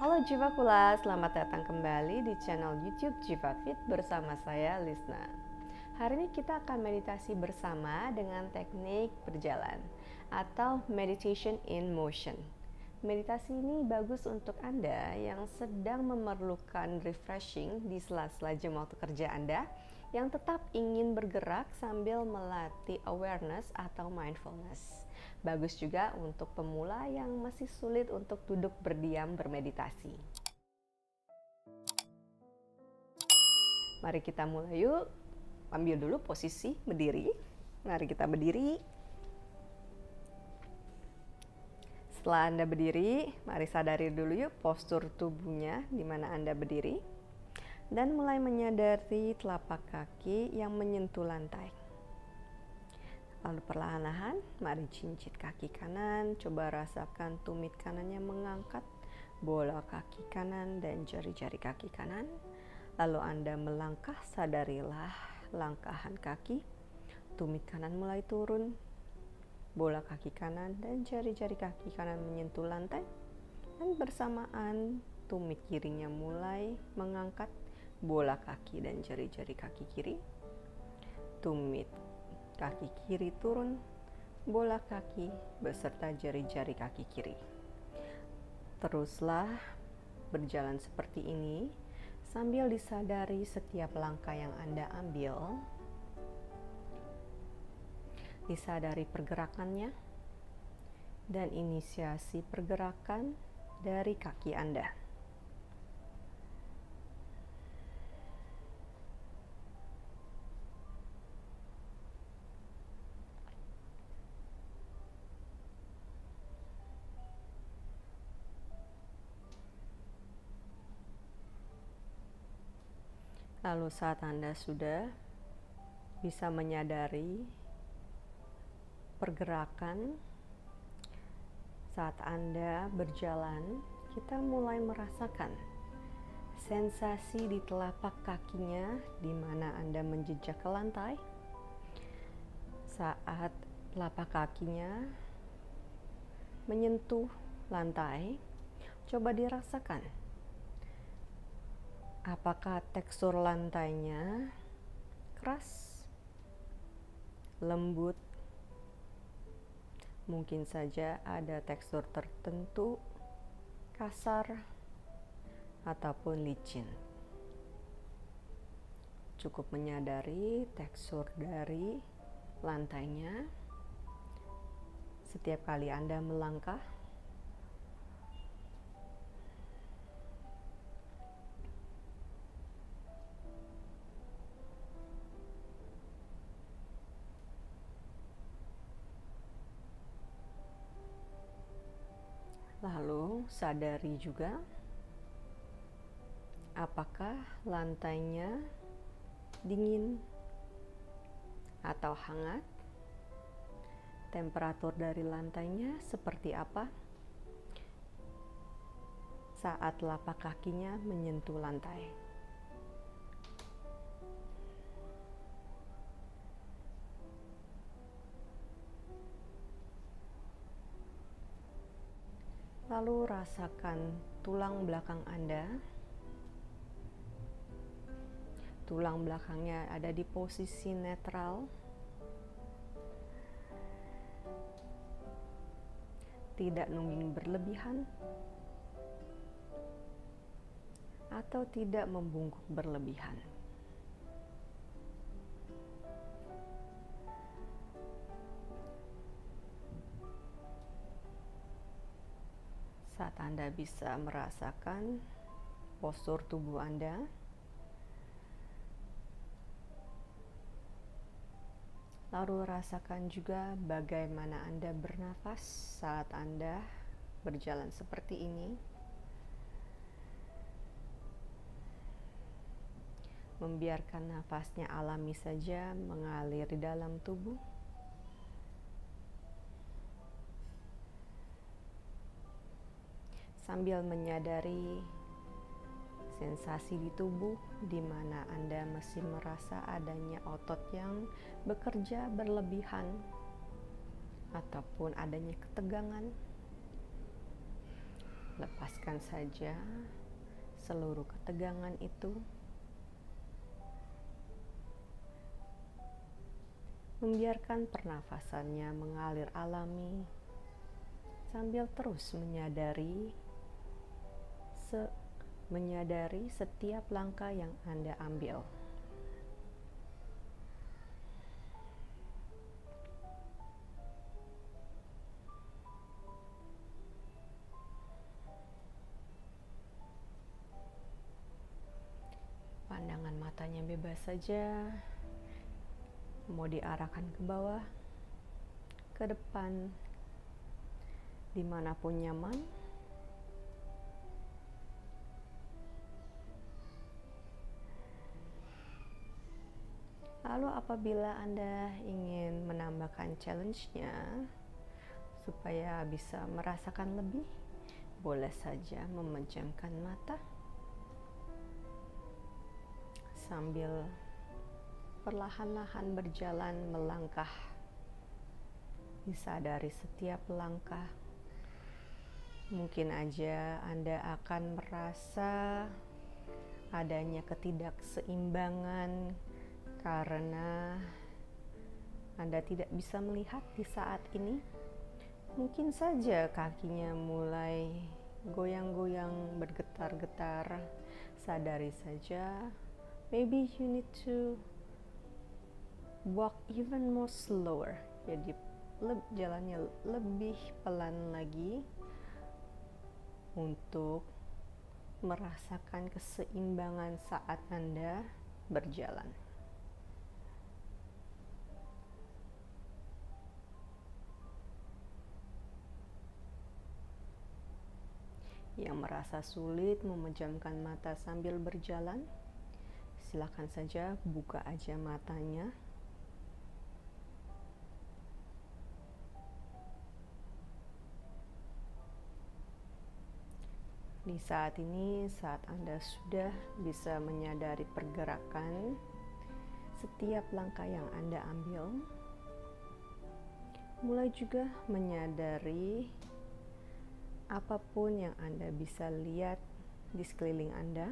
Halo Jiva Kula, selamat datang kembali di channel YouTube Jiva Fit bersama saya Lisna. Hari ini kita akan meditasi bersama dengan teknik berjalan atau meditation in motion. Meditasi ini bagus untuk Anda yang sedang memerlukan refreshing di sela-sela jam waktu kerja Anda yang tetap ingin bergerak sambil melatih awareness atau mindfulness. Bagus juga untuk pemula yang masih sulit untuk duduk berdiam bermeditasi. Mari kita mulai yuk. Ambil dulu posisi berdiri. Mari kita berdiri. Setelah Anda berdiri, mari sadari dulu yuk postur tubuhnya di mana Anda berdiri. Dan mulai menyadari telapak kaki yang menyentuh lantai. Lalu perlahan-lahan, mari cincit kaki kanan, coba rasakan tumit kanannya mengangkat bola kaki kanan dan jari-jari kaki kanan. Lalu Anda melangkah, sadarilah langkahan kaki. Tumit kanan mulai turun, bola kaki kanan dan jari-jari kaki kanan menyentuh lantai. Dan bersamaan tumit kirinya mulai mengangkat bola kaki dan jari-jari kaki kiri. Tumit kaki kiri turun, bola kaki beserta jari-jari kaki kiri. Teruslah berjalan seperti ini sambil disadari setiap langkah yang Anda ambil. Disadari pergerakannya dan inisiasi pergerakan dari kaki Anda. Lalu saat Anda sudah bisa menyadari pergerakan saat Anda berjalan, kita mulai merasakan sensasi di telapak kakinya di mana Anda menjejak ke lantai. Saat telapak kakinya menyentuh lantai, coba dirasakan Apakah tekstur lantainya keras, lembut? Mungkin saja ada tekstur tertentu kasar ataupun licin. Cukup menyadari tekstur dari lantainya setiap kali Anda melangkah Lalu sadari juga apakah lantainya dingin atau hangat. Temperatur dari lantainya seperti apa saat telapak kakinya menyentuh lantai. Rasakan tulang belakang Anda. Tulang belakangnya ada di posisi netral. Tidak nungging berlebihan atau tidak membungkuk berlebihan. Anda bisa merasakan postur tubuh Anda. Lalu rasakan juga bagaimana Anda bernafas saat Anda berjalan seperti ini. Membiarkan nafasnya alami saja mengalir di dalam tubuh. Sambil menyadari sensasi di tubuh di mana Anda masih merasa adanya otot yang bekerja berlebihan ataupun adanya ketegangan. Lepaskan saja seluruh ketegangan itu. Membiarkan pernafasannya mengalir alami sambil terus menyadari se menyadari setiap langkah yang Anda ambil. Pandangan matanya bebas saja, mau diarahkan ke bawah, ke depan, di mana pun nyaman. Lalu apabila Anda ingin menambahkan challenge-nya supaya bisa merasakan lebih, boleh saja memejamkan mata sambil perlahan-lahan berjalan melangkah. Disadari setiap langkah. Mungkin aja Anda akan merasa adanya ketidakseimbangan karena Anda tidak bisa melihat di saat ini, mungkin saja kakinya mulai goyang-goyang, bergetar-getar. Sadari saja, maybe you need to walk even more slower. Jadi le jalannya lebih pelan lagi untuk merasakan keseimbangan saat Anda berjalan. Yang merasa sulit memejamkan mata sambil berjalan, silakan saja buka aja matanya. Di saat ini, saat Anda sudah bisa menyadari pergerakan setiap langkah yang Anda ambil, mulai juga menyadari apa pun yang Anda bisa lihat di sekeliling Anda.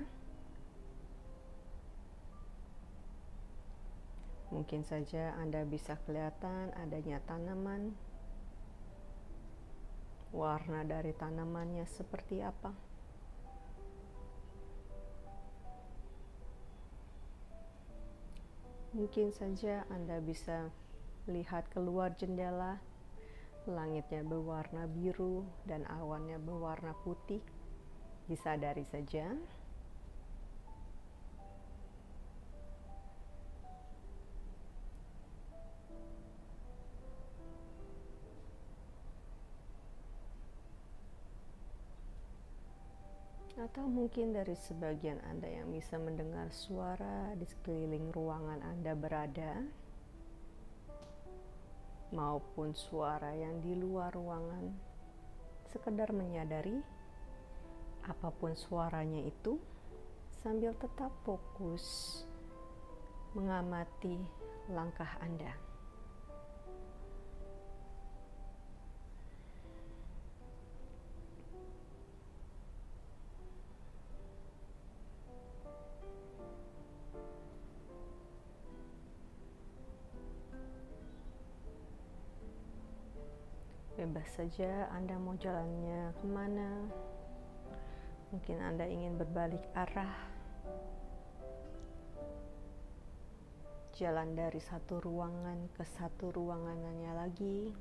Mungkin saja Anda bisa kelihatan adanya tanaman, warna dari tanamannya seperti apa. Mungkin saja Anda bisa lihat keluar jendela langitnya berwarna biru dan awannya berwarna putih. Disadari saja. Atau mungkin dari sebagian Anda yang bisa mendengar suara di sekeliling ruangan Anda berada maupun suara yang di luar ruangan, sekedar menyadari apa pun suaranya itu sambil tetap fokus mengamati langkah Anda. Saja Anda mau jalannya ke mana? Mungkin Anda ingin berbalik arah. Jalan dari satu ruangan ke satu ruangannya lagi.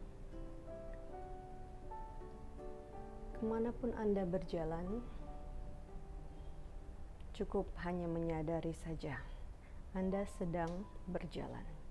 Ke mana pun Anda berjalan cukup hanya menyadari saja Anda sedang berjalan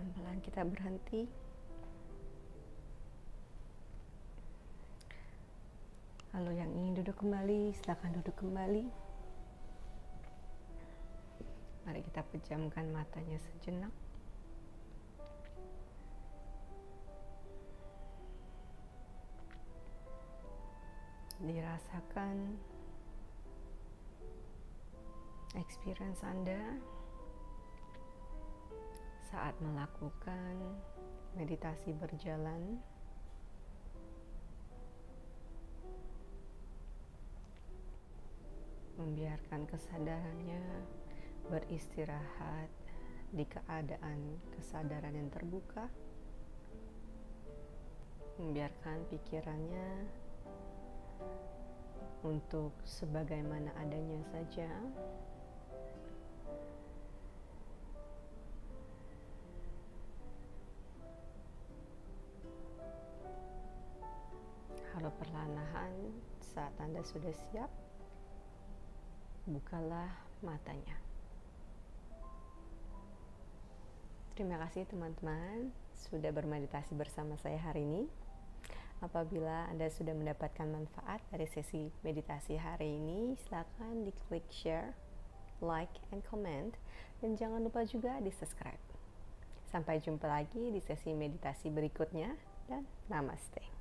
Pelan-pelan kita berhenti. Lalu yang ingin duduk kembali, silakan duduk kembali. Mari kita pejamkan matanya sejenak. Dirasakan experience Anda saat melakukan meditasi berjalan. Membiarkan kesadarannya beristirahat di keadaan kesadaran yang terbuka. Membiarkan pikirannya untuk sebagaimana adanya saja. Kalau perlahan saat Anda sudah siap, bukalah matanya. Terima kasih teman-teman sudah bermeditasi bersama saya hari ini. Apabila Anda sudah mendapatkan manfaat dari sesi meditasi hari ini, silakan diklik share, like, and comment, dan jangan lupa juga di subscribe. Sampai jumpa lagi di sesi meditasi berikutnya, dan namaste.